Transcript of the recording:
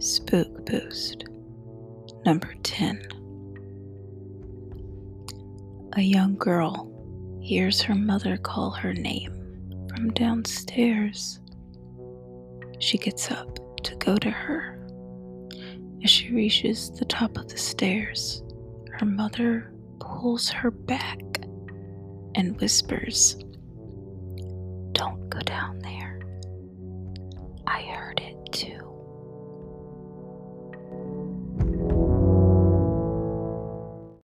Spook Boost Number 10 A young girl hears her mother call her name from downstairs. She gets up to go to her. As she reaches the top of the stairs, her mother pulls her back and whispers, Don't go down there. I heard it. too."